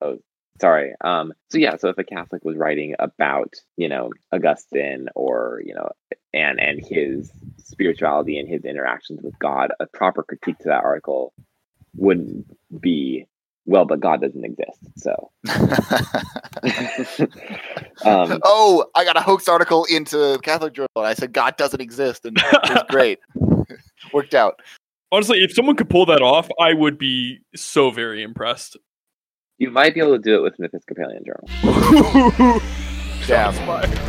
oh, sorry. Um, so yeah, so if a Catholic was writing about, you know, Augustine or you know, and and his spirituality and his interactions with God, a proper critique to that article wouldn't be well, but God doesn't exist. So, um, oh, I got a hoax article into Catholic Journal, and I said God doesn't exist, and it was great. Worked out. Honestly, if someone could pull that off, I would be so very impressed. You might be able to do it with an Episcopalian journal. Damn.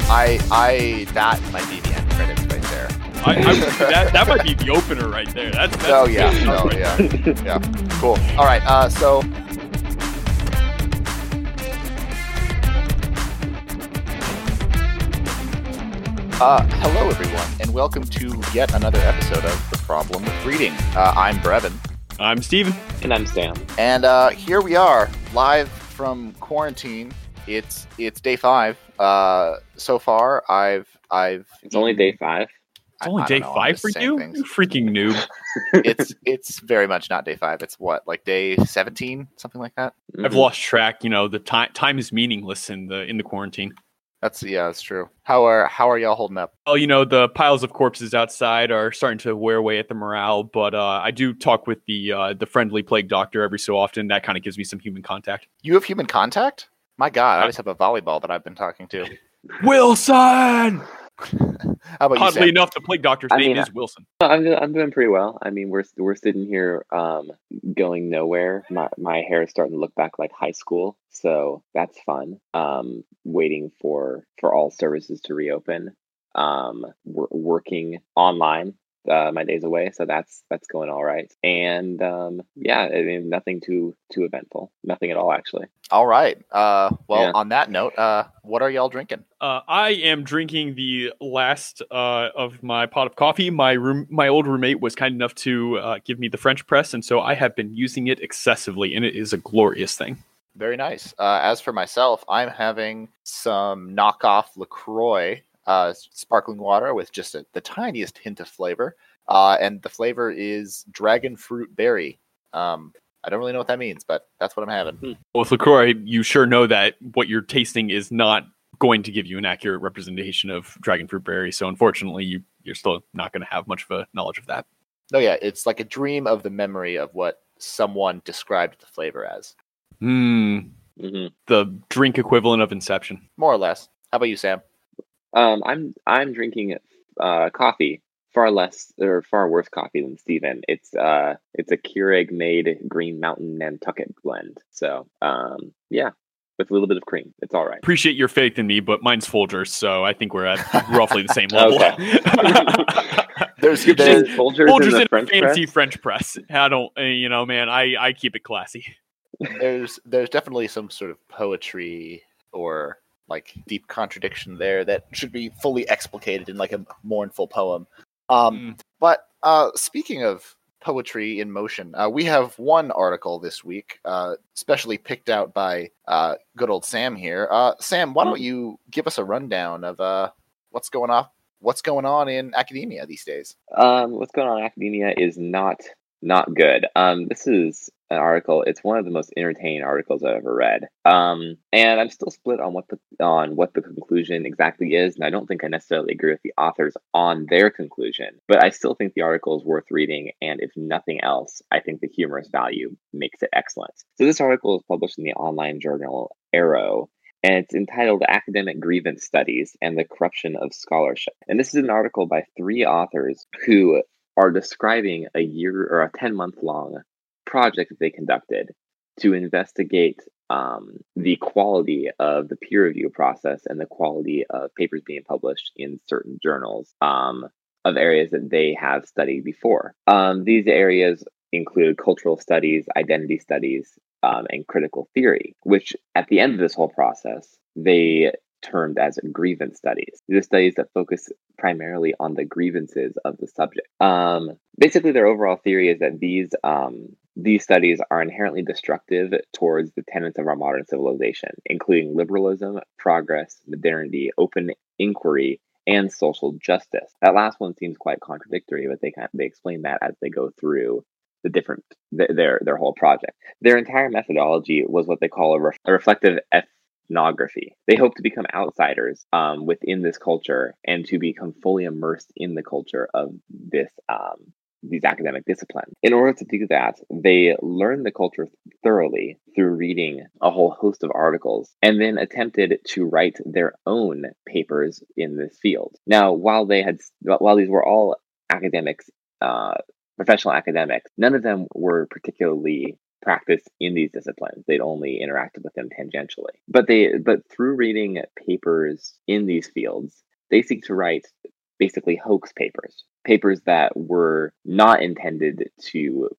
I, I, that might be the end credits right there. I, I, that, that might be the opener right there. That's, that's oh yeah, oh yeah, yeah. Cool. All right. Uh, so Uh, hello, everyone, and welcome to yet another episode of The Problem with Reading. Uh, I'm Brevin. I'm Steven. And I'm Sam. And uh, here we are, live from quarantine. It's it's day five. Uh, so far, I've I've. It's only day five. It's only day know, five for you, things. you freaking noob. it's it's very much not day five. It's what like day seventeen, something like that. Mm-hmm. I've lost track. You know, the time time is meaningless in the in the quarantine. That's yeah, that's true. How are how are y'all holding up? Oh, you know, the piles of corpses outside are starting to wear away at the morale, but uh, I do talk with the uh, the friendly plague doctor every so often. That kind of gives me some human contact. You have human contact? My God, I just have a volleyball that I've been talking to. Wilson. How about Oddly you, enough, the plague doctor's I name mean, is Wilson. I'm I'm doing pretty well. I mean, we're we're sitting here um, going nowhere. My my hair is starting to look back like high school, so that's fun. Um, waiting for for all services to reopen. Um, we're working online uh, my days away, so that's that's going all right. And um, yeah, I mean nothing too too eventful, nothing at all actually. All right. Uh, well, yeah. on that note, uh, what are y'all drinking? Uh, I am drinking the last uh, of my pot of coffee. My room, my old roommate was kind enough to uh, give me the French press, and so I have been using it excessively, and it is a glorious thing. Very nice. Uh, as for myself, I'm having some knockoff LaCroix uh, sparkling water with just a, the tiniest hint of flavor. Uh, and the flavor is dragon fruit berry. Um, I don't really know what that means, but that's what I'm having. Hmm. with LaCroix, you sure know that what you're tasting is not going to give you an accurate representation of dragon fruit berry. So unfortunately, you, you're still not going to have much of a knowledge of that. No, yeah, it's like a dream of the memory of what someone described the flavor as. Hmm. Mm-hmm. The drink equivalent of Inception. More or less. How about you, Sam? Um, I'm I'm drinking uh, coffee, far less or far worse coffee than Steven. It's uh it's a Keurig made Green Mountain Nantucket blend. So um yeah, with a little bit of cream. It's all right. Appreciate your faith in me, but mine's Folgers, so I think we're at roughly the same level. there's, there's Folgers, Folgers in, the in French fancy press? French press. I don't, eh, you know, man. I I keep it classy. There's there's definitely some sort of poetry or like deep contradiction there that should be fully explicated in like a mournful poem. Um, mm. But uh, speaking of poetry in motion, uh, we have one article this week, uh, specially picked out by uh, good old Sam here. Uh, Sam, why don't hmm. you give us a rundown of uh, what's going on? What's going on in academia these days? Um, what's going on in academia is not not good. Um, this is an article. It's one of the most entertaining articles I've ever read. Um, and I'm still split on what the on what the conclusion exactly is, and I don't think I necessarily agree with the authors on their conclusion. But I still think the article is worth reading, and if nothing else, I think the humorous value makes it excellent. So this article is published in the online journal Areo. And it's entitled Academic Grievance Studies and the Corruption of Scholarship. And this is an article by three authors who are describing a year or a 10 month long project that they conducted to investigate um, the quality of the peer review process and the quality of papers being published in certain journals um, of areas that they have studied before. Um, these areas include cultural studies, identity studies, um, and critical theory, which at the end of this whole process, they termed as grievance studies. These are studies that focus primarily on the grievances of the subject. Um, basically, their overall theory is that these um, these studies are inherently destructive towards the tenets of our modern civilization, including liberalism, progress, modernity, open inquiry, and social justice. That last one seems quite contradictory, but they kind of, they explain that as they go through the different their their whole project. Their entire methodology was what they call a, ref, a reflective ethnography. They hope to become outsiders um, within this culture and to become fully immersed in the culture of this um, these academic disciplines. In order to do that, they learn the culture thoroughly through reading a whole host of articles and then attempted to write their own papers in this field. Now, while they had while these were all academics uh, professional academics, none of them were particularly practiced in these disciplines. They'd only interacted with them tangentially. But they but through reading papers in these fields, they seek to write basically hoax papers, papers that were not intended to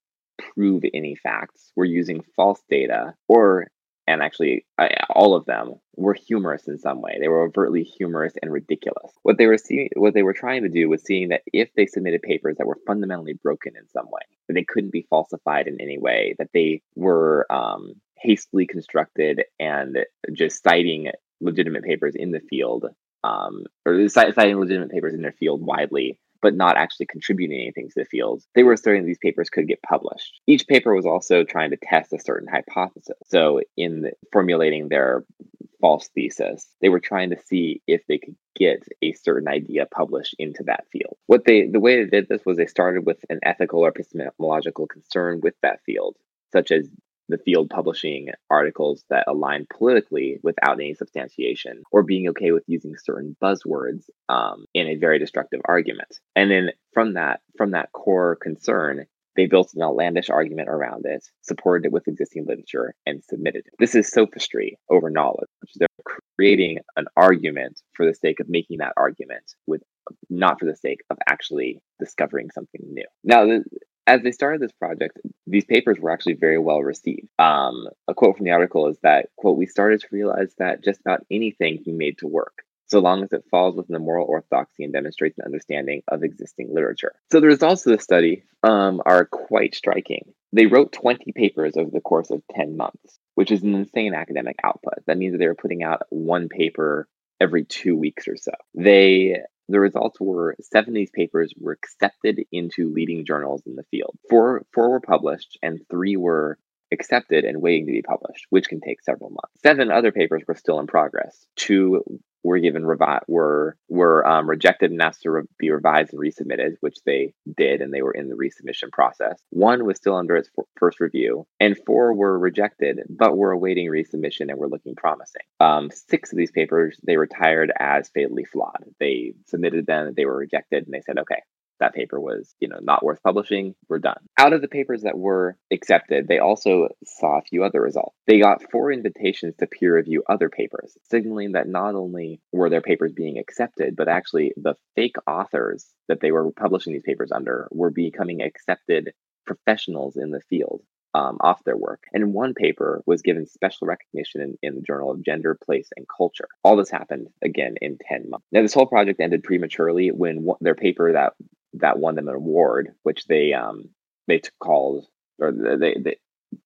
prove any facts, were using false data or and actually all of them were humorous in some way. They were overtly humorous and ridiculous. What they were seeing, what they were trying to do was seeing that if they submitted papers that were fundamentally broken in some way, that they couldn't be falsified in any way, that they were um, hastily constructed and just citing legitimate papers in the field, um, or citing legitimate papers in their field widely but not actually contributing anything to the field, they were asserting these papers could get published. Each paper was also trying to test a certain hypothesis. So, in formulating their false thesis, they were trying to see if they could get a certain idea published into that field. What they the way they did this was they started with an ethical or epistemological concern with that field, such as the field publishing articles that align politically without any substantiation, or being okay with using certain buzzwords um, in a very destructive argument. And then from that, from that core concern, they built an outlandish argument around it, supported it with existing literature, and submitted it. This is sophistry over knowledge. They're creating an argument for the sake of making that argument with not for the sake of actually discovering something new. Now, as they started this project, these papers were actually very well received. Um, a quote from the article is that, quote, we started to realize that just about anything can be made to work, so long as it falls within the moral orthodoxy and demonstrates an understanding of existing literature. So the results of the study um, are quite striking. They wrote 20 papers over the course of 10 months, which is an insane academic output. That means that they were putting out one paper every two weeks or so. They the results were seven of these papers were accepted into leading journals in the field. Four, four were published, and three were accepted and waiting to be published, which can take several months. Seven other papers were still in progress. Two were given revi- were were um, rejected and asked to re- be revised and resubmitted, which they did, and they were in the resubmission process. One was still under its f- first review, and four were rejected, but were awaiting resubmission and were looking promising. Um, six of these papers they retired as fatally flawed. They submitted them, they were rejected, and they said, "Okay, that paper was, you know, not worth publishing, we're done. Out of the papers that were accepted, they also saw a few other results. They got four invitations to peer review other papers, signaling that not only were their papers being accepted, but actually the fake authors that they were publishing these papers under were becoming accepted professionals in the field. Um, off their work. And one paper was given special recognition in, in, the Journal of Gender, Place, and Culture. All this happened again in 10 months. Now, this whole project ended prematurely when their paper that that won them an award, which they um they called or they, they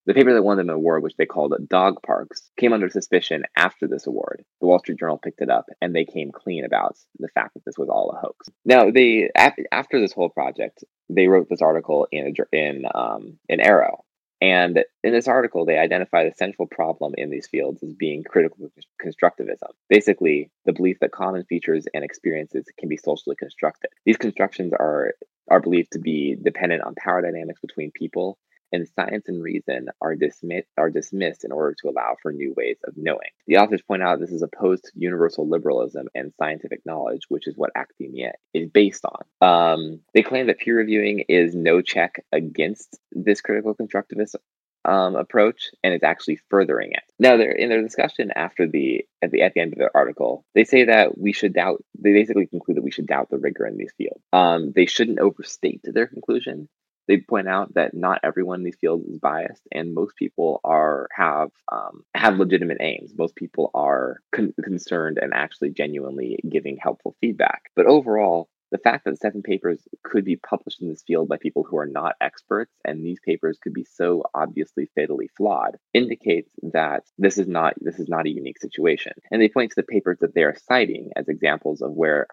the paper that won them an award, which they called Dog Parks, came under suspicion after this award. The Wall Street Journal picked it up, and they came clean about the fact that this was all a hoax. Now, they after this whole project, they wrote this article in a, in um, in Areo, and in this article, they identify the central problem in these fields as being critical constructivism. Basically, the belief that common features and experiences can be socially constructed. These constructions are are believed to be dependent on power dynamics between people and science and reason are dismissed are dismissed in order to allow for new ways of knowing. The authors point out this is opposed to universal liberalism and scientific knowledge, which is what academia is based on. Um, they claim that peer reviewing is no check against this critical constructivist um, approach, and it's actually furthering it. Now, in their discussion after the at the at the end of their article, they say that we should doubt. They basically conclude that we should doubt the rigor in these fields. Um, they shouldn't overstate their conclusion they point out that not everyone in these fields is biased, and most people are have um, have legitimate aims. Most people are con- concerned and actually genuinely giving helpful feedback. But overall, the fact that seven papers could be published in this field by people who are not experts, and these papers could be so obviously fatally flawed, indicates that this is not this is not a unique situation. And they point to the papers that they are citing as examples of where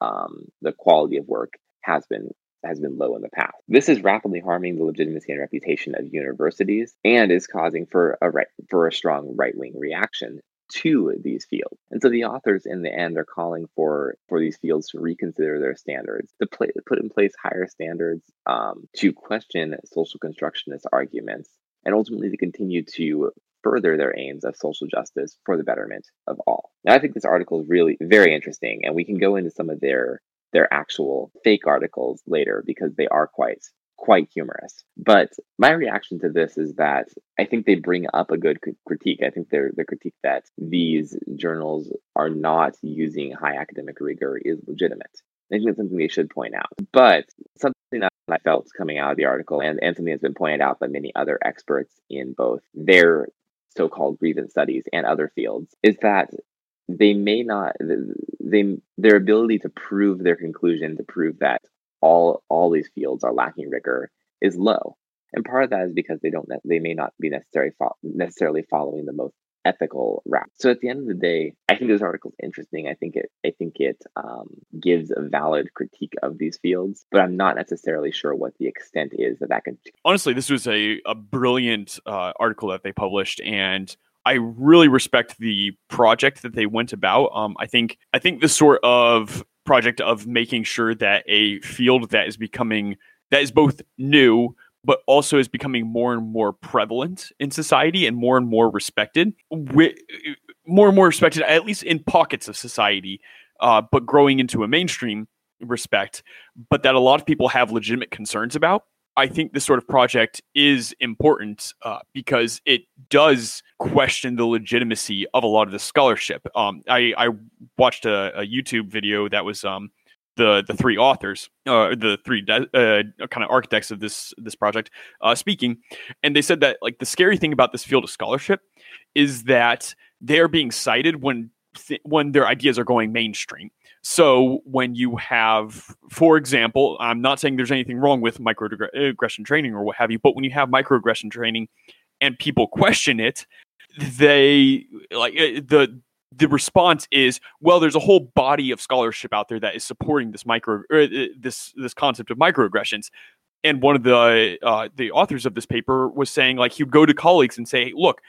um, the quality of work has been has been low in the past. This is rapidly harming the legitimacy and reputation of universities and is causing for a right for a strong right-wing reaction to these fields. And so the authors in the end are calling for for these fields to reconsider their standards, to put in place higher standards, um, to question social constructionist arguments, and ultimately to continue to further their aims of social justice for the betterment of all. Now, I think this article is really very interesting, and we can go into some of their their actual fake articles later because they are quite quite humorous. But my reaction to this is that I think they bring up a good critique. I think their the critique that these journals are not using high academic rigor is legitimate. I think that's something they should point out. But something that I felt coming out of the article and, and something that's been pointed out by many other experts in both their so-called grievance studies and other fields is that they may not they their ability to prove their conclusion to prove that all all these fields are lacking rigor is low. And part of that is because they don't they may not be necessarily fo- necessarily following the most ethical route. So at the end of the day i think this article is interesting. I think it i think it um, gives a valid critique of these fields but i'm not necessarily sure what the extent is that that could honestly this was a, a brilliant uh, article that they published and I really respect the project that they went about. Um, I think I think the sort of project of making sure that a field that is becoming that is both new but also is becoming more and more prevalent in society and more and more respected, more and more respected at least in pockets of society, uh, but growing into a mainstream respect, but that a lot of people have legitimate concerns about. I think this sort of project is important uh, because it does question the legitimacy of a lot of the scholarship. Um, I, I, watched a, a, YouTube video that was um, the the three authors, uh, the three de- uh, kind of architects of this this project uh, speaking, and they said that like the scary thing about this field of scholarship is that they are being cited when th- when their ideas are going mainstream. So when you have, for example, I'm not saying there's anything wrong with microaggression training or what have you, but when you have microaggression training and people question it, they like eh, the the response is, well, there's a whole body of scholarship out there that is supporting this micro uh, this this concept of microaggressions. And one of the uh, the authors of this paper was saying, like, he'd go to colleagues and say, look,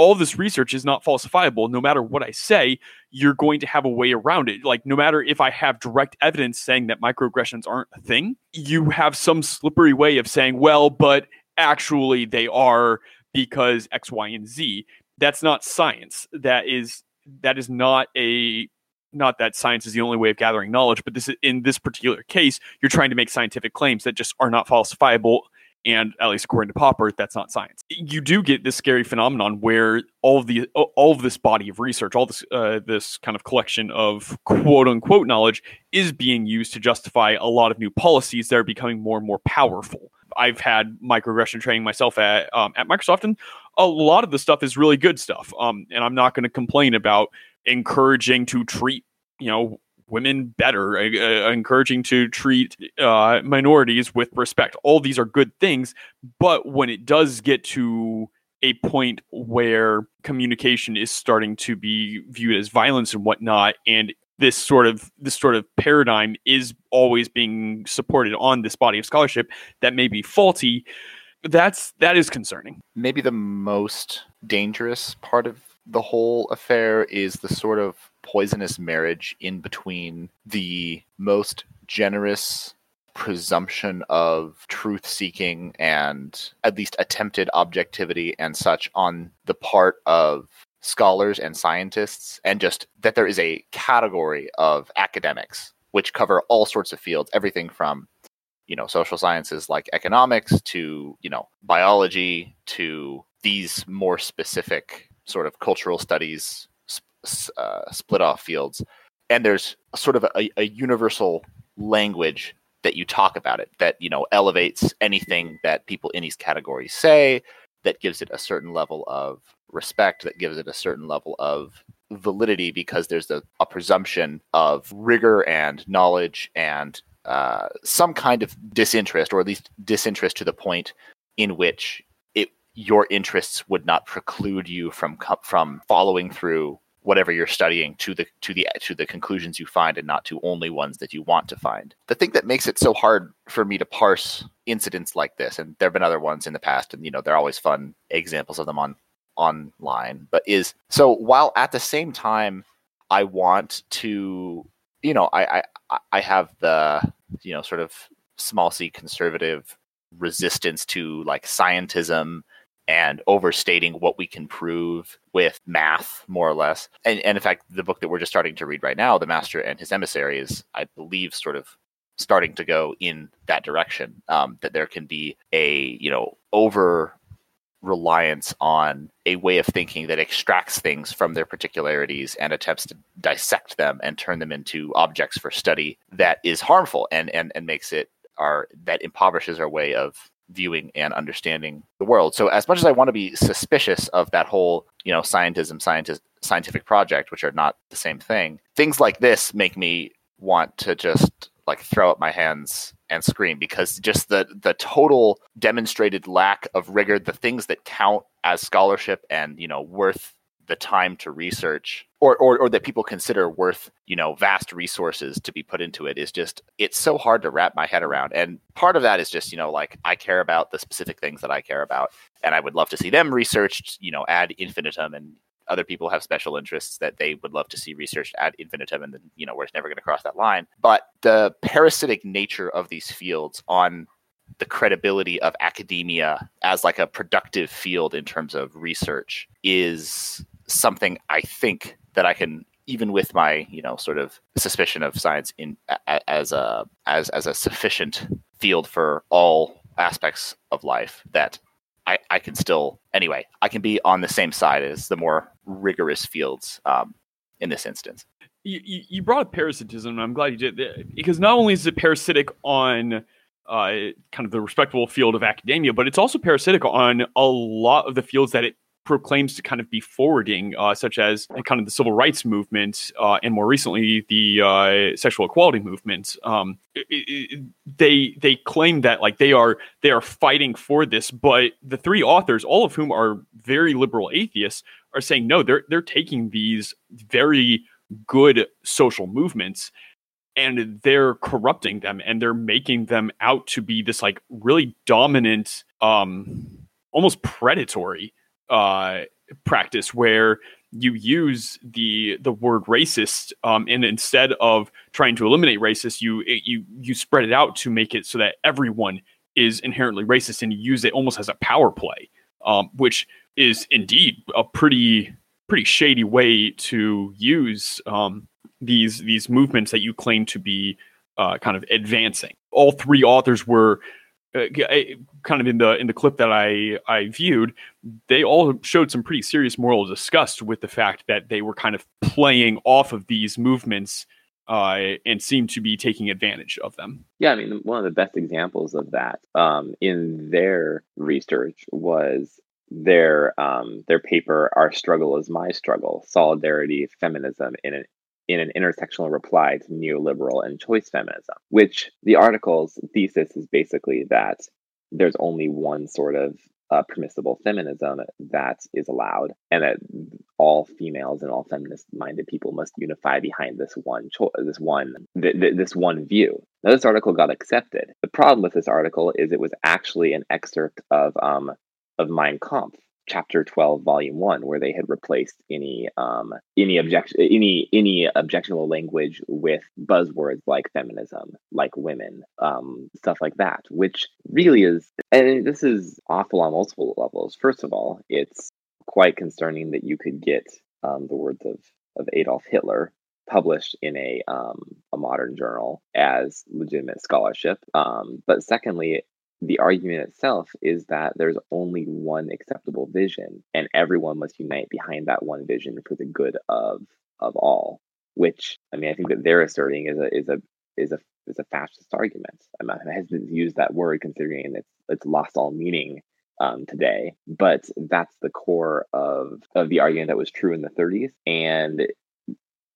all this research is not falsifiable. No matter what I say, you're going to have a way around it. Like, no matter if I have direct evidence saying that microaggressions aren't a thing, you have some slippery way of saying, well, but actually they are because X, Y, and Z. That's not science. That is that is not a not that science is the only way of gathering knowledge, but this in this particular case, you're trying to make scientific claims that just are not falsifiable and at least according to Popper, that's not science. You do get this scary phenomenon where all of the all of this body of research, all this uh, this kind of collection of quote unquote knowledge, is being used to justify a lot of new policies that are becoming more and more powerful. I've had microaggression training myself at um, at Microsoft, and a lot of the stuff is really good stuff. Um, and I'm not going to complain about encouraging to treat you know women better, uh, uh, encouraging to treat uh, minorities with respect. All these are good things, but when it does get to a point where communication is starting to be viewed as violence and whatnot, and this sort of this sort of paradigm is always being supported on this body of scholarship that may be faulty that's that is concerning maybe the most dangerous part of the whole affair is the sort of poisonous marriage in between the most generous presumption of truth seeking and at least attempted objectivity and such on the part of scholars and scientists, and just that there is a category of academics which cover all sorts of fields, everything from you know social sciences like economics to you know biology to these more specific sort of cultural studies uh, split off fields, and there's sort of a, a universal language that you talk about it that you know elevates anything that people in these categories say that gives it a certain level of respect that gives it a certain level of validity because there's a, a presumption of rigor and knowledge and uh, some kind of disinterest or at least disinterest to the point in which your interests would not preclude you from from following through whatever you're studying to the to the to the conclusions you find and not to only ones that you want to find. The thing that makes it so hard for me to parse incidents like this, and there have been other ones in the past, and you know, they're always fun examples of them on online, but is so while at the same time I want to, you know, I I, I have the you know sort of small c conservative resistance to like scientism and overstating what we can prove with math, more or less. And, and in fact, the book that we're just starting to read right now, The Master and His Emissary, is, I believe, sort of starting to go in that direction. Um, that there can be a, you know, over reliance on a way of thinking that extracts things from their particularities and attempts to dissect them and turn them into objects for study that is harmful and and, and makes it our that impoverishes our way of viewing and understanding the world. So as much as I want to be suspicious of that whole, you know, scientism, scientist, scientific project, which are not the same thing, things like this make me want to just like throw up my hands and scream because just the the total demonstrated lack of rigor, the things that count as scholarship and you know worth the time to research or, or or that people consider worth you know vast resources to be put into it is just it's so hard to wrap my head around. And part of that is just you know like i care about the specific things that i care about and i would love to see them researched you know ad infinitum and other people have special interests that they would love to see researched ad infinitum and then you know where it's never going to cross that line. But the parasitic nature of these fields on the credibility of academia as like a productive field in terms of research is something I think that I can even with my you know sort of suspicion of science in as a as as a sufficient field for all aspects of life that I, I can still anyway I can be on the same side as the more rigorous fields um, in this instance. You, you brought up parasitism, and I'm glad you did because not only is it parasitic on uh, kind of the respectable field of academia, but it's also parasitic on a lot of the fields that it proclaims to kind of be forwarding, uh, such as kind of the civil rights movement uh, and more recently the uh, sexual equality movement. Um, it, it, they they claim that like they are they are fighting for this, but the three authors, all of whom are very liberal atheists, are saying no. They're they're taking these very good social movements and they're corrupting them and they're making them out to be this like really dominant um almost predatory uh, practice where you use the the word racist um, and instead of trying to eliminate racist you you you spread it out to make it so that everyone is inherently racist and you use it almost as a power play um, which is indeed a pretty pretty shady way to use um, these these movements that you claim to be uh, kind of advancing. All three authors were kind of in the in the clip that I I viewed, they all showed some pretty serious moral disgust with the fact that they were kind of playing off of these movements uh, and seemed to be taking advantage of them. Yeah, I mean, one of the best examples of that um, in their research was their um, their paper "Our Struggle Is My Struggle: Solidarity, Feminism in an in an intersectional reply to neoliberal and choice feminism, which the article's thesis is basically that there's only one sort of uh, permissible feminism that is allowed, and that all females and all feminist-minded people must unify behind this one cho- this one th- th- this one view. Now, this article got accepted. The problem with this article is it was actually an excerpt of um, of Mein Kampf, chapter 12 volume 1 where they had replaced any um any objection any any objectionable language with buzzwords like feminism like women um stuff like that which really is and this is awful on multiple levels first of all it's quite concerning that you could get um, the words of of Adolf Hitler published in a um, a modern journal as legitimate scholarship. Um, but secondly, the argument itself is that there's only one acceptable vision and everyone must unite behind that one vision for the good of of all which i mean i think that they're asserting is a is a is a is a fascist argument. I'm not hesitant to use that word considering it's it's lost all meaning um, today but that's the core of of the argument that was true in the 30s and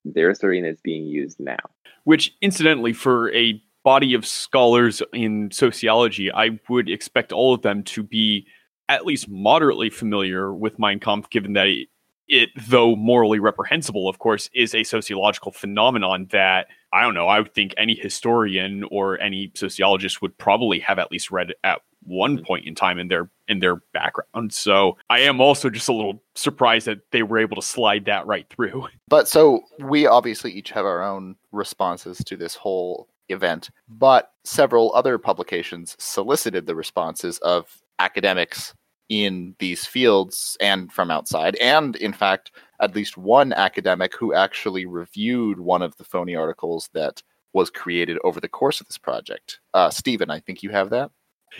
they're asserting it's being used now. Which incidentally for a body of scholars in sociology, I would expect all of them to be at least moderately familiar with Mein Kampf, given that it, it, though morally reprehensible, of course, is a sociological phenomenon that I don't know. I would think any historian or any sociologist would probably have at least read at one mm-hmm. point in time in their in their background. So I am also just a little surprised that they were able to slide that right through. But so we obviously each have our own responses to this whole event, but several other publications solicited the responses of academics in these fields and from outside, and in fact, at least one academic who actually reviewed one of the phony articles that was created over the course of this project. Uh, Stephen, I think you have that.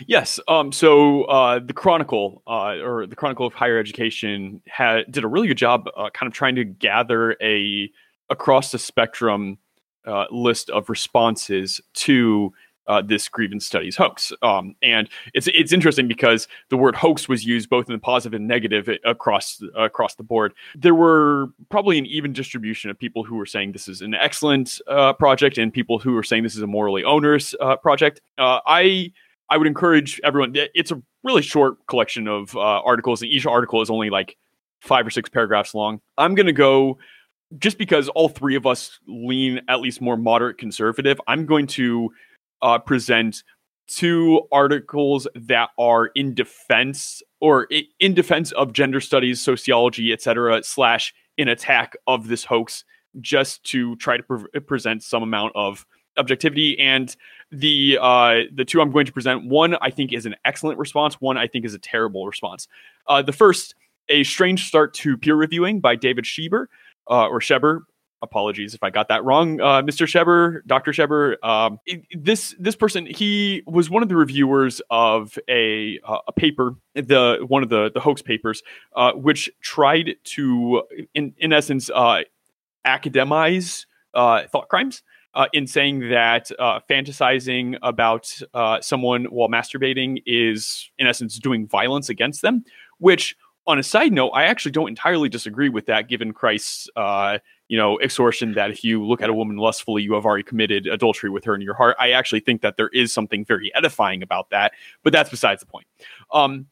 Yes. Um, so uh, the Chronicle, uh, or the Chronicle of Higher Education, had did a really good job, uh, kind of trying to gather a across the spectrum uh, list of responses to uh, this grievance studies hoax. Um, and it's it's interesting because the word hoax was used both in the positive and negative across across the board. There were probably an even distribution of people who were saying this is an excellent uh, project and people who were saying this is a morally onerous uh, project. Uh, I I would encourage everyone. It's a really short collection of uh, articles, and each article is only like five or six paragraphs long. I'm going to go just because all three of us lean at least more moderate conservative. I'm going to uh, present two articles that are in defense or in defense of gender studies, sociology, etc., slash in attack of this hoax, just to try to pre- present some amount of objectivity. And the uh, the two I'm going to present, one I think is an excellent response, one I think is a terrible response. Uh, the first, a strange start to peer reviewing by David Schieber uh, or Sheber apologies if I got that wrong, uh, Mr. Sheber, Dr. Sheber. Um, this this person, he was one of the reviewers of a uh, a paper, the one of the the hoax papers, uh, which tried to, in in essence, uh, academize uh, thought crimes. Uh, in saying that fantasizing about someone while masturbating is, in essence, doing violence against them, which on a side note, I actually don't entirely disagree with that, given Christ's uh, you know, extortion that if you look at a woman lustfully, you have already committed adultery with her in your heart. I actually think that there is something very edifying about that, but that's besides the point. Um,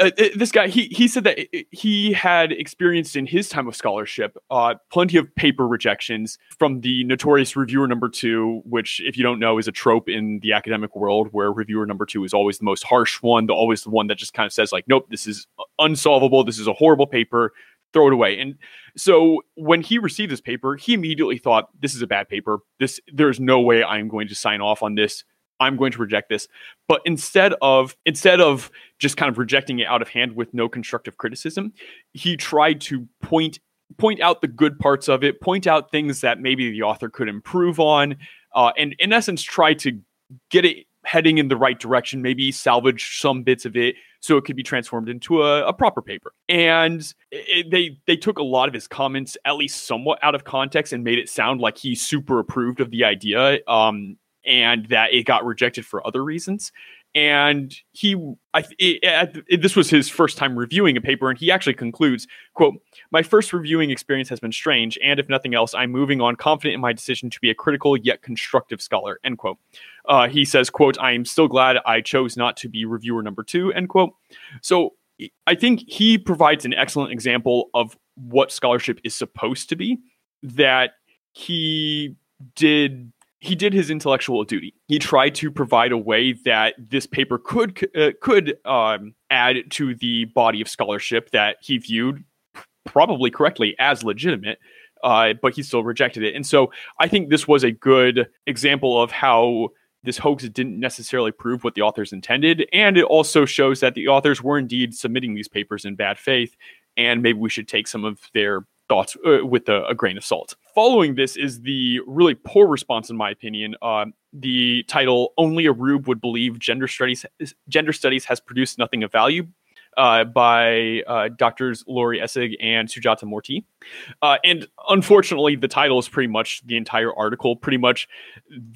uh this guy, he he said that he had experienced in his time of scholarship uh, plenty of paper rejections from the notorious reviewer number two, which, if you don't know, is a trope in the academic world where reviewer number two is always the most harsh one, the always the one that just kind of says like, "Nope, this is unsolvable. This is a horrible paper throw it away. And so when he received this paper, he immediately thought, this is a bad paper. This there's no way I'm going to sign off on this. I'm going to reject this. But instead of instead of just kind of rejecting it out of hand with no constructive criticism, he tried to point point out the good parts of it, point out things that maybe the author could improve on, uh, and in essence try to get it heading in the right direction, maybe salvage some bits of it so it could be transformed into a, a proper paper. And it, they they took a lot of his comments, at least somewhat out of context, and made it sound like he super approved of the idea. Um, and that it got rejected for other reasons. And he I, it, it, this was his first time reviewing a paper and he actually concludes quote my first reviewing experience has been strange and if nothing else i'm moving on confident in my decision to be a critical yet constructive scholar end quote. Uh, he says quote i am still glad i chose not to be reviewer number two end quote. So i think he provides an excellent example of what scholarship is supposed to be that he did he did his intellectual duty. He tried to provide a way that this paper could uh, could um, add to the body of scholarship that he viewed probably correctly as legitimate. Uh, but he still rejected it. And so I think this was a good example of how this hoax didn't necessarily prove what the authors intended. And it also shows that the authors were indeed submitting these papers in bad faith. And maybe we should take some of their thoughts uh, with a, a, grain of salt. Following this is the really poor response, in my opinion. Uh, the title "Only a Rube Would Believe Gender Studies Gender Studies Has Produced Nothing of Value." Uh, by uh, doctors Laurie Essig and Sujata Moorti. Uh, and unfortunately, the title is pretty much the entire article, pretty much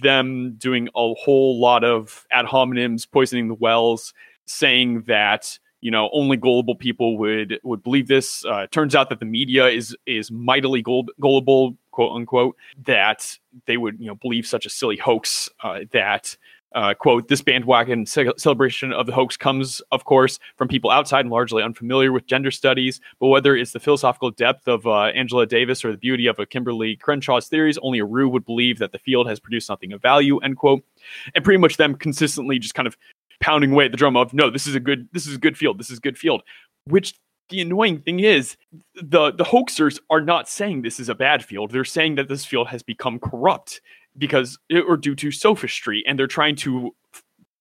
them doing a whole lot of ad hominems, poisoning the wells, saying that you know only gullible people would would believe this uh, turns out that the media is is mightily gullible quote unquote that they would you know believe such a silly hoax uh, that Uh, quote, this bandwagon ce- celebration of the hoax comes, of course, from people outside and largely unfamiliar with gender studies. But whether it's the philosophical depth of uh, Angela Davis or the beauty of a Kimberlé Crenshaw's theories, only a Rue would believe that the field has produced something of value, end quote. And pretty much them consistently just kind of pounding away at the drum of, no, this is a good, this is a good field, this is a good field. Which the annoying thing is, the the hoaxers are not saying this is a bad field. They're saying that this field has become corrupt because or due to sophistry and they're trying to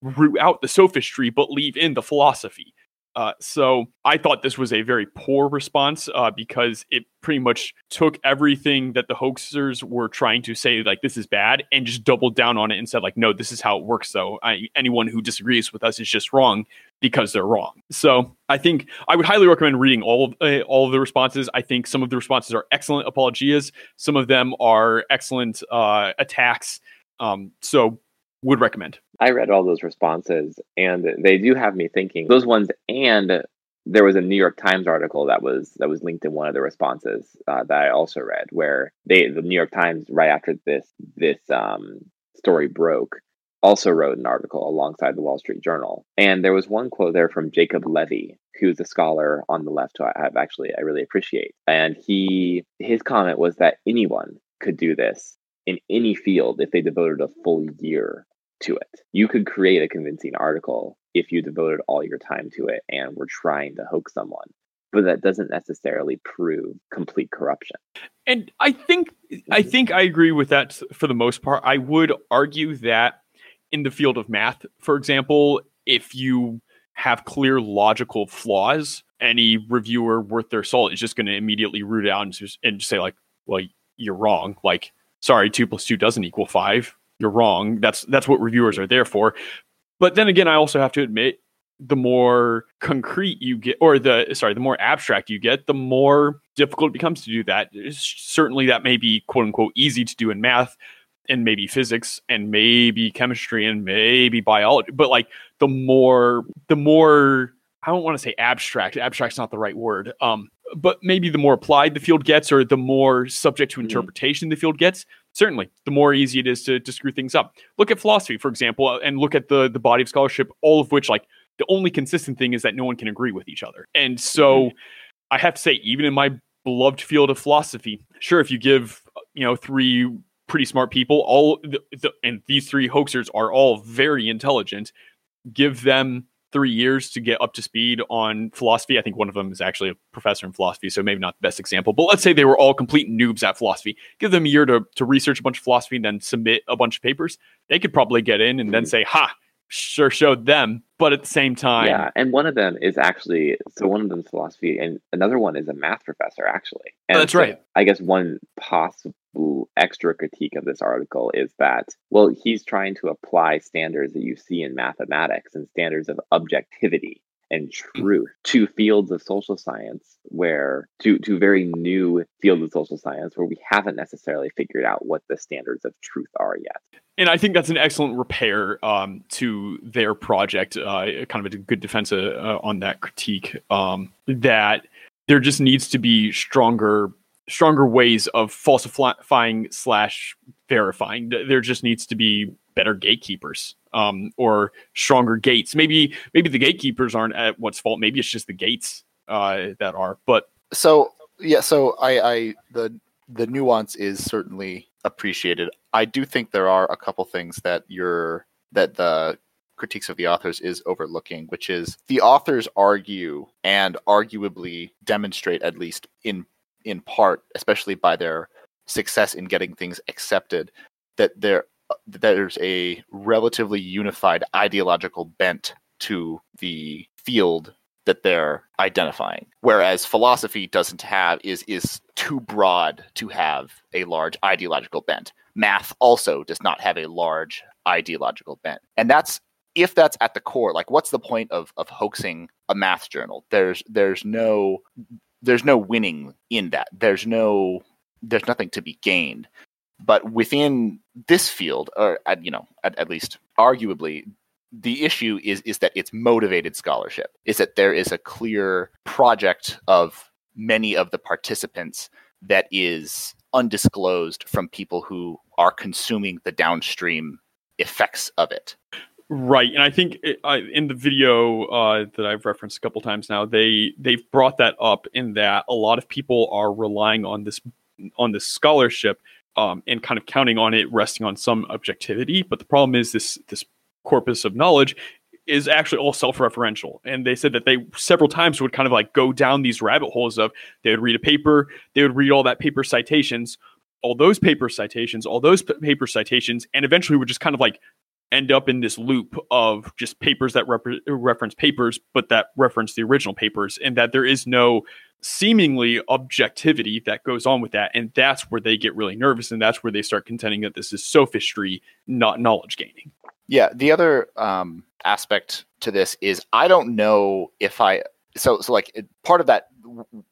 root out the sophistry but leave in the philosophy uh, so I thought this was a very poor response uh, because it pretty much took everything that the hoaxers were trying to say, like this is bad, and just doubled down on it and said, like, no, this is how it works. Though anyone who disagrees with us is just wrong because they're wrong. So I think I would highly recommend reading all of uh, all of the responses. I think some of the responses are excellent apologias. Some of them are excellent uh, attacks. Um, so would recommend. I read all those responses and they do have me thinking. Those ones and there was a New York Times article that was that was linked in one of the responses uh, that I also read where they the New York Times right after this this um, story broke also wrote an article alongside the Wall Street Journal. And there was one quote there from Jacob Levy who's a scholar on the left who I have actually I really appreciate. And he his comment was that anyone could do this in any field if they devoted a full year to it. You could create a convincing article if you devoted all your time to it and were trying to hoax someone. But that doesn't necessarily prove complete corruption. And I think I mm-hmm. think I agree with that for the most part. I would argue that in the field of math, for example, if you have clear logical flaws, any reviewer worth their salt is just going to immediately root out and just, and just say like, "Well, you're wrong." Like sorry, two plus two doesn't equal five. You're wrong. That's that's what reviewers are there for. But then again, I also have to admit, the more concrete you get, or the sorry, the more abstract you get, the more difficult it becomes to do that. Certainly, that may be quote unquote easy to do in math and maybe physics and maybe chemistry and maybe biology. But like the more, the more I don't want to say abstract. Abstract's not the right word. Um, but maybe the more applied the field gets, or the more subject to mm-hmm. interpretation mm-hmm. the field gets, certainly the more easy it is to, to screw things up. Look at philosophy, for example, uh, and look at the the body of scholarship, all of which like the only consistent thing is that no one can agree with each other. And so mm-hmm. I have to say, even in my beloved field of philosophy, sure, if you give you know three pretty smart people, all the, the, and these three hoaxers are all very intelligent, give them three years to get up to speed on philosophy. I think one of them is actually a professor in philosophy, so maybe not the best example. But let's say they were all complete noobs at philosophy. Give them a year to, to research a bunch of philosophy and then submit a bunch of papers. They could probably get in and then mm-hmm. say, ha, sure showed them. But at the same time. Yeah, and one of them is actually so one of them is philosophy and another one is a math professor, actually. Oh, and oh, that's so right. I guess one possible extra critique of this article is that, well, he's trying to apply standards that you see in mathematics and standards of objectivity and truth to fields of social science where to to very new fields of social science where we haven't necessarily figured out what the standards of truth are yet. And i think that's an excellent repair um, to their project. Uh, kind of a good defense uh, on that critique um, that there just needs to be stronger stronger ways of falsifying slash verifying. There just needs to be better gatekeepers um, or stronger gates. Maybe maybe the gatekeepers aren't at what's fault. Maybe it's just the gates uh, that are. But so yeah, so I, I the the nuance is certainly appreciated. I do think there are a couple things that you're that the critiques of the authors is overlooking, which is the authors argue and arguably demonstrate, at least in in part, especially by their success in getting things accepted, that there there's a relatively unified ideological bent to the field that they're identifying. Whereas philosophy doesn't have is is too broad to have a large ideological bent. Math also does not have a large ideological bent. And that's if that's at the core like what's the point of of hoaxing a math journal? There's there's no there's no winning in that. There's no there's nothing to be gained. But within this field, or at, you know, at, at least arguably, the issue is is that it's motivated scholarship. Is that there is a clear project of many of the participants that is undisclosed from people who are consuming the downstream effects of it. Right, and I think it, uh, in the video uh, that I've referenced a couple times now, they they've brought that up in that a lot of people are relying on this on this scholarship um, and kind of counting on it resting on some objectivity. But the problem is this this corpus of knowledge is actually all self-referential and they said that they several times would kind of like go down these rabbit holes of they would read a paper they would read all that paper citations all those paper citations all those paper citations and eventually would just kind of like end up in this loop of just papers that rep- reference papers but that reference the original papers and that there is no seemingly objectivity that goes on with that and that's where they get really nervous and that's where they start contending that this is sophistry not knowledge gaining. Yeah, the other um, aspect to this is I don't know if I so so like part of that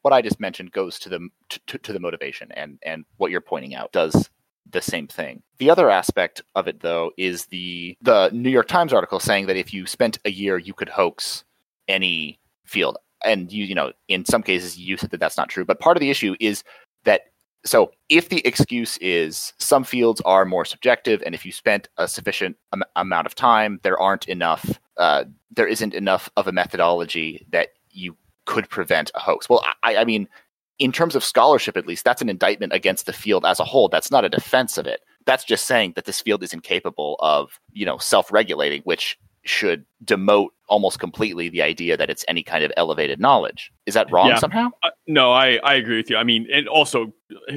what I just mentioned goes to the to, to the motivation and and what you're pointing out does the same thing. The other aspect of it though is the the New York Times article saying that if you spent a year you could hoax any field. And you you know in some cases you said that that's not true. But part of the issue is that so if the excuse is some fields are more subjective and if you spent a sufficient am- amount of time there aren't enough uh, there isn't enough of a methodology that you could prevent a hoax. Well I, I mean in terms of scholarship at least that's an indictment against the field as a whole that's not a defense of it that's just saying that this field is incapable of you know self-regulating which should demote almost completely the idea that it's any kind of elevated knowledge. Is that wrong yeah. somehow? Uh, no, I, I agree with you. I mean, and also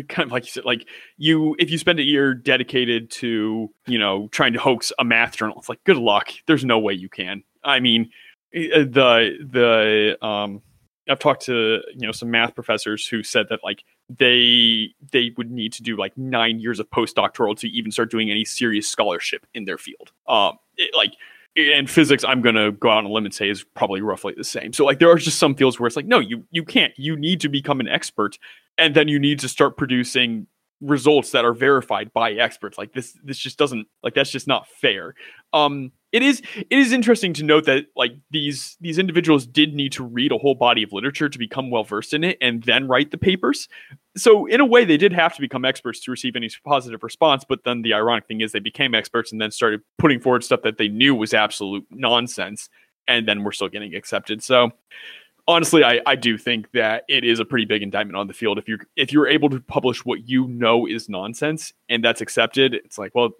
kind of like you said, like you, if you spend a year dedicated to, you know, trying to hoax a math journal, it's like, good luck. There's no way you can. I mean, uh, the, the, um, I've talked to, you know, some math professors who said that like they, they would need to do like nine years of postdoctoral to even start doing any serious scholarship in their field. Um, it, like, and physics i'm to go out on a limb and say is probably roughly the same. So like there are just some fields where it's like no you you can't. You need to become an expert and then you need to start producing results that are verified by experts. Like this this just doesn't like that's just not fair. Um it is it is interesting to note that like these these individuals did need to read a whole body of literature to become well versed in it and then write the papers. So in a way they did have to become experts to receive any positive response but then the ironic thing is they became experts and then started putting forward stuff that they knew was absolute nonsense and then we're still getting accepted. So honestly I, I do think that it is a pretty big indictment on the field. If you're if you're able to publish what you know is nonsense and that's accepted it's like well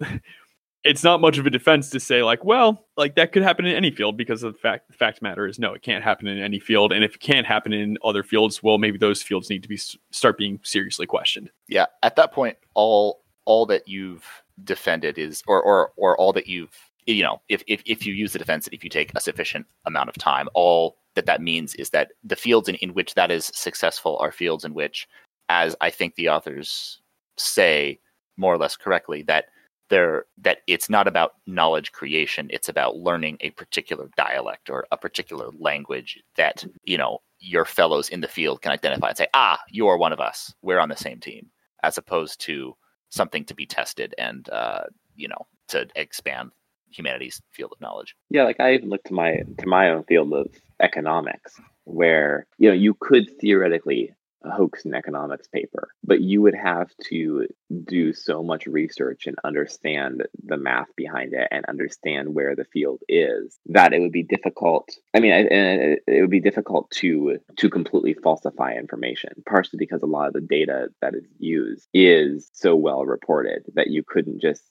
it's not much of a defense to say like, well, like that could happen in any field because the fact the fact matter is no, it can't happen in any field, and if it can't happen in other fields, well, maybe those fields need to be start being seriously questioned. Yeah, at that point, all all that you've defended is, or or or all that you've you know, if if if you use the defense, if you take a sufficient amount of time, all that that means is that the fields in, in which that is successful are fields in which, as I think the authors say more or less correctly, that there that it's not about knowledge creation it's about learning a particular dialect or a particular language that you know your fellows in the field can identify and say ah you are one of us. We're on the same team as opposed to something to be tested and uh, you know to expand humanity's field of knowledge. Yeah like i even look to my to my own field of economics where you know you could theoretically hoax and economics paper, but you would have to do so much research and understand the math behind it and understand where the field is that it would be difficult. I mean, it, it would be difficult to to completely falsify information, partially because a lot of the data that is used is so well reported that you couldn't just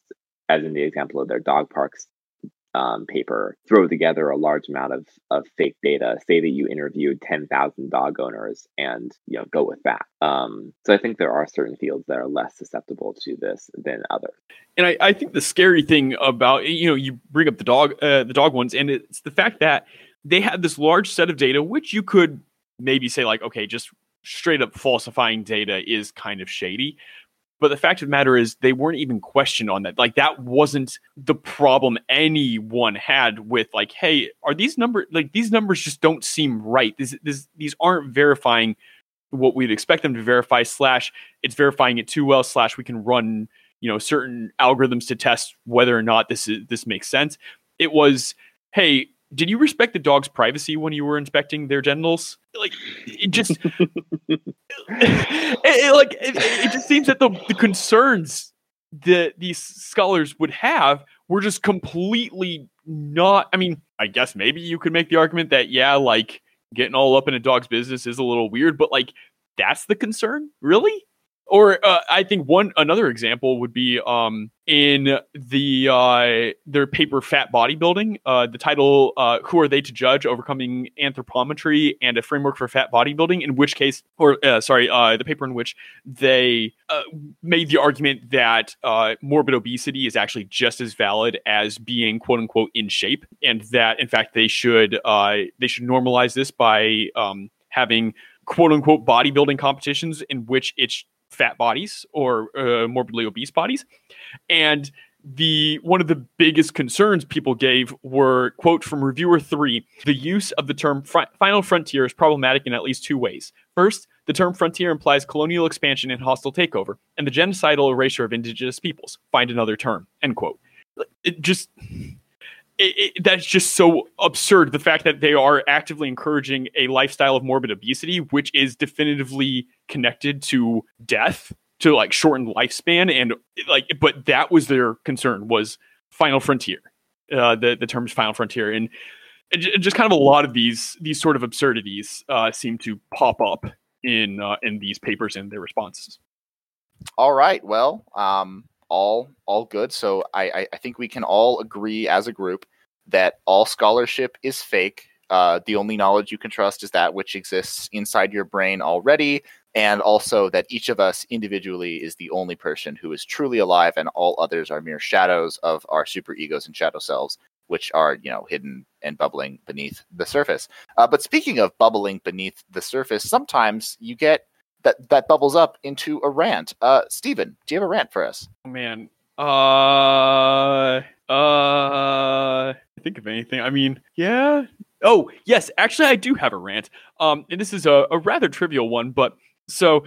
as in the example of their dog parks um, paper throw together a large amount of, of fake data. Say that you interviewed 10,000 dog owners and you know go with that. Um, so i think there are certain fields that are less susceptible to this than others. And i, I think the scary thing about you know you bring up the dog uh, the dog ones and it's the fact that they had this large set of data which you could maybe say like okay just straight up falsifying data is kind of shady but the fact of the matter is, they weren't even questioned on that. Like that wasn't the problem anyone had with like, hey, are these numbers like these numbers just don't seem right? This, this, these aren't verifying what we'd expect them to verify. Slash, it's verifying it too well. Slash, we can run you know certain algorithms to test whether or not this is this makes sense. It was, hey, did you respect the dog's privacy when you were inspecting their genitals? Like, it just, it, it, like, it, it, just seems that the, the concerns that these scholars would have were just completely not. I mean, I guess maybe you could make the argument that, yeah, like getting all up in a dog's business is a little weird, but like that's the concern, really? Or uh, I think one another example would be um, in the uh, their paper Fat Bodybuilding. Uh, the title uh, "Who Are They to Judge: Overcoming Anthropometry and a Framework for Fat Bodybuilding." In which case, or uh, sorry, uh, the paper in which they made the argument that morbid obesity is actually just as valid as being "quote unquote" in shape, and that in fact they should they should normalize this by um, having quote unquote bodybuilding competitions in which it's fat bodies or uh, morbidly obese bodies. And the one of the biggest concerns people gave were quote from reviewer 3 the use of the term fr- final frontier is problematic in at least two ways. First the term frontier implies colonial expansion and hostile takeover and the genocidal erasure of indigenous peoples. Find another term end quote. It just it, it, that's just so absurd. The fact that they are actively encouraging a lifestyle of morbid obesity, which is definitively connected to death, to like shortened lifespan, and like, but that was their concern was final frontier. Uh, the the terms final frontier, and just kind of a lot of these these sort of absurdities uh, seem to pop up in uh, in these papers and their responses. All right. Well, um, all all good. So I, I think we can all agree as a group that all scholarship is fake. Uh, the only knowledge you can trust is that which exists inside your brain already, and also that each of us individually is the only person who is truly alive, and all others are mere shadows of our super egos and shadow selves, which are you know hidden and bubbling beneath the surface. Uh, but speaking of bubbling beneath the surface, sometimes you get that that bubbles up into a rant. Uh, Stephen, do you have a rant for us? Oh, man, uh, uh, think of anything. I mean, yeah. Oh, yes. Actually, I do have a rant. Um, and this is a, a rather trivial one, but so,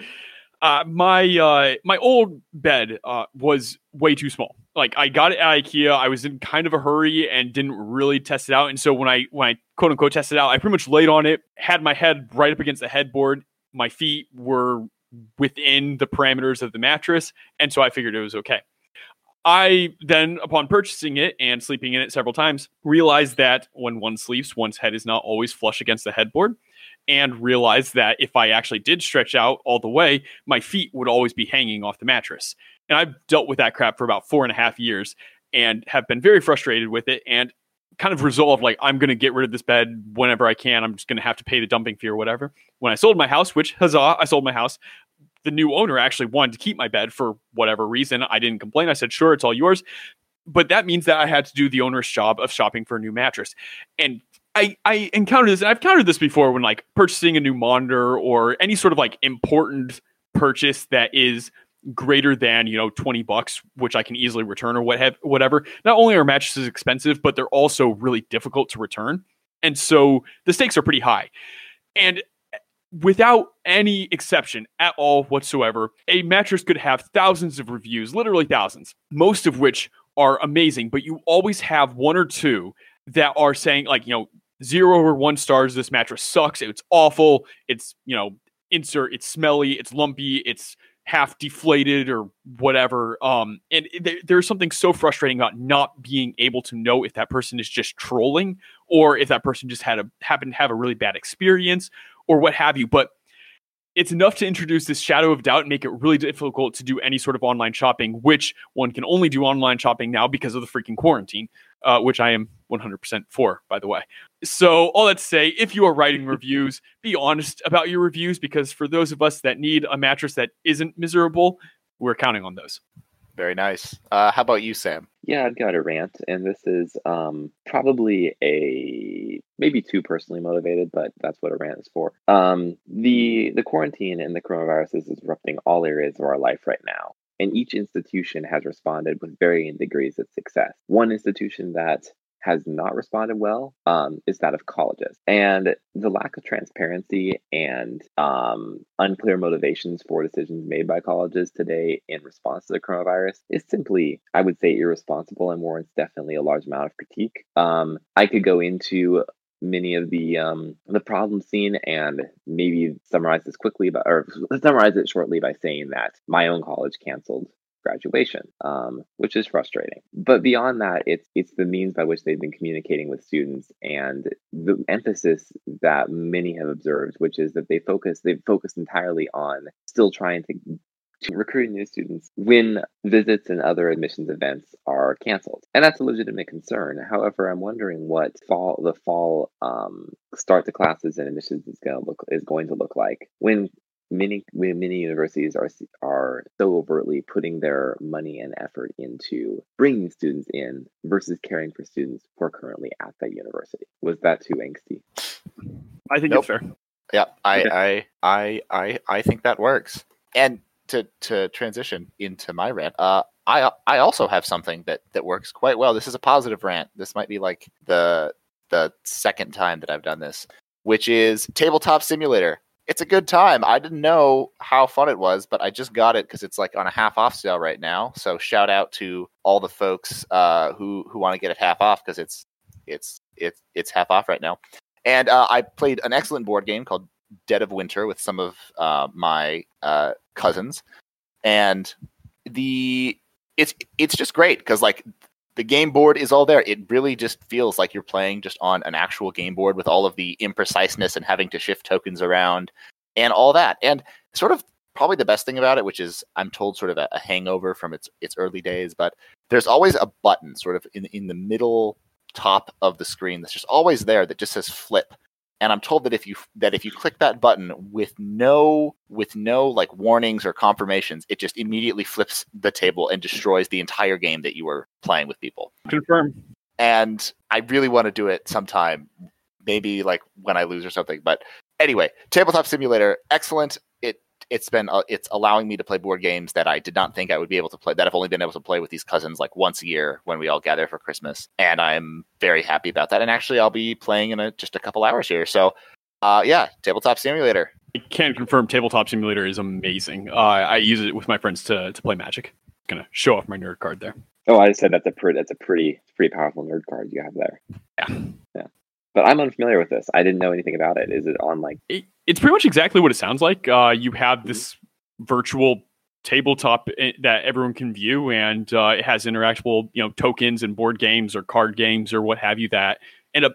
uh, my uh, my old bed uh, was way too small. Like I got it at IKEA. I was in kind of a hurry and didn't really test it out. And so when I when I quote unquote tested out, I pretty much laid on it, had my head right up against the headboard. My feet were within the parameters of the mattress, and so I figured it was okay. I then, upon purchasing it and sleeping in it several times, realized that when one sleeps, one's head is not always flush against the headboard. And realized that if I actually did stretch out all the way, my feet would always be hanging off the mattress. And I've dealt with that crap for about four and a half years and have been very frustrated with it and kind of resolved like, I'm going to get rid of this bed whenever I can. I'm just going to have to pay the dumping fee or whatever. When I sold my house, which huzzah, I sold my house, the new owner actually wanted to keep my bed for whatever reason. I didn't complain. I said, sure, it's all yours. But that means that I had to do the owner's job of shopping for a new mattress. And I, I encountered this, and I've encountered this before when like purchasing a new monitor or any sort of like important purchase that is greater than you know 20 bucks which i can easily return or what have, whatever. Not only are mattresses expensive but they're also really difficult to return. And so the stakes are pretty high. And eh, without any exception at all whatsoever, a mattress could have thousands of reviews, literally thousands, most of which are amazing, but you always have one or two that are saying, like, you know, zero or one stars, this mattress sucks, it's awful, it's, you know, insert, it's smelly, it's lumpy, it's half deflated or whatever. Um, and th- there's something so frustrating about not being able to know if that person is just trolling or if that person just had a happened to have a really bad experience or what have you. But it's enough to introduce this shadow of doubt and make it really difficult to do any sort of online shopping, which one can only do online shopping now because of the freaking quarantine, uh, which I am 100% for, by the way. So, all that to say, if you are writing reviews, be honest about your reviews because for those of us that need a mattress that isn't miserable, we're counting on those. Very nice. Uh, how about you, Sam? Yeah, I've got a rant, and this is um, probably a maybe too personally motivated, but that's what a rant is for. Um, the the quarantine and the coronavirus is disrupting all areas of our life right now, and each institution has responded with varying degrees of success. One institution that has not responded well um, is that of colleges. And the lack of transparency and um, unclear motivations for decisions made by colleges today in response to the coronavirus is simply, I would say, irresponsible and warrants definitely a large amount of critique. Um, I could go into many of the um, the problems seen and maybe summarize this quickly, but or summarize it shortly by saying that my own college canceled graduation, um, which is frustrating. But beyond that, it's it's the means by which they've been communicating with students and the emphasis that many have observed, which is that they focus they've focused entirely on still trying to to recruit new students when visits and other admissions events are canceled. And that's a legitimate concern. However, I'm wondering what fall the fall um, start to classes and admissions is going to look is going to look like when many many universities are are so overtly putting their money and effort into bringing students in versus caring for students who are currently at that university. Was that too angsty? I think nope. it's fair. Yeah, I, okay. I I I I think that works. And to to transition into my rant, uh, I I also have something that that works quite well. This is a positive rant. This might be like the the second time that I've done this, which is tabletop simulator. It's a good time. I didn't know how fun it was, but I just got it because it's like on a half off sale right now. So shout out to all the folks uh, who who want to get it half off because it's it's it's it's half off right now. And uh, I played an excellent board game called Dead of Winter with some of uh, my uh, cousins, and the it's it's just great because like the game board is all there. It really just feels like you're playing just on an actual game board with all of the impreciseness and having to shift tokens around and all that. And sort of probably the best thing about it, which is I'm told sort of a, a hangover from its its early days, but there's always a button sort of in in the middle top of the screen that's just always there that just says flip and I'm told that if you that if you click that button with no with no like warnings or confirmations, it just immediately flips the table and destroys the entire game that you were playing with people. Confirm. And I really want to do it sometime, maybe like when I lose or something. But anyway, tabletop simulator, excellent it's been uh, it's allowing me to play board games that I did not think I would be able to play that I've only been able to play with these cousins like once a year when we all gather for Christmas, and I'm very happy about that. And actually, I'll be playing in a, just a couple hours here. So, uh, yeah, tabletop simulator. I can confirm tabletop simulator is amazing. Uh, I use it with my friends to to play Magic. Gonna show off my nerd card there. Oh, I said that's a pretty that's a pretty pretty powerful nerd card you have there. Yeah, yeah. But I'm unfamiliar with this. I didn't know anything about it. Is it on like? It, it's pretty much exactly what it sounds like. Uh, you have mm-hmm. this virtual tabletop eh, that everyone can view, and uh, it has interactable, you know, tokens and board games or card games or what have you. That and a,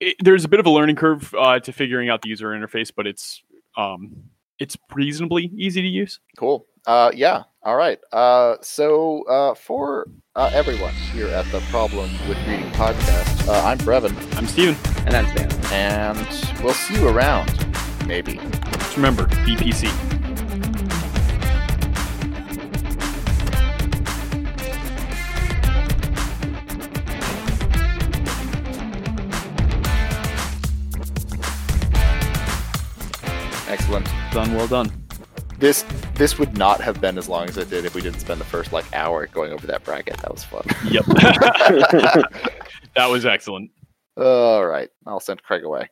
it, there's a bit of a learning curve uh, to figuring out the user interface, but it's um, it's reasonably easy to use. Cool. Uh, yeah. All right. Uh, so uh, for uh, everyone here at the Problem with Reading podcast, uh, I'm Brevin. I'm Steven. And I'm Stan. And we'll see you around, maybe. Just remember, BPC. Excellent. Done. Well done this this would not have been as long as it did if we didn't spend the first like hour going over that bracket. That was fun. Yep. that was excellent. All right. I'll send Craig away.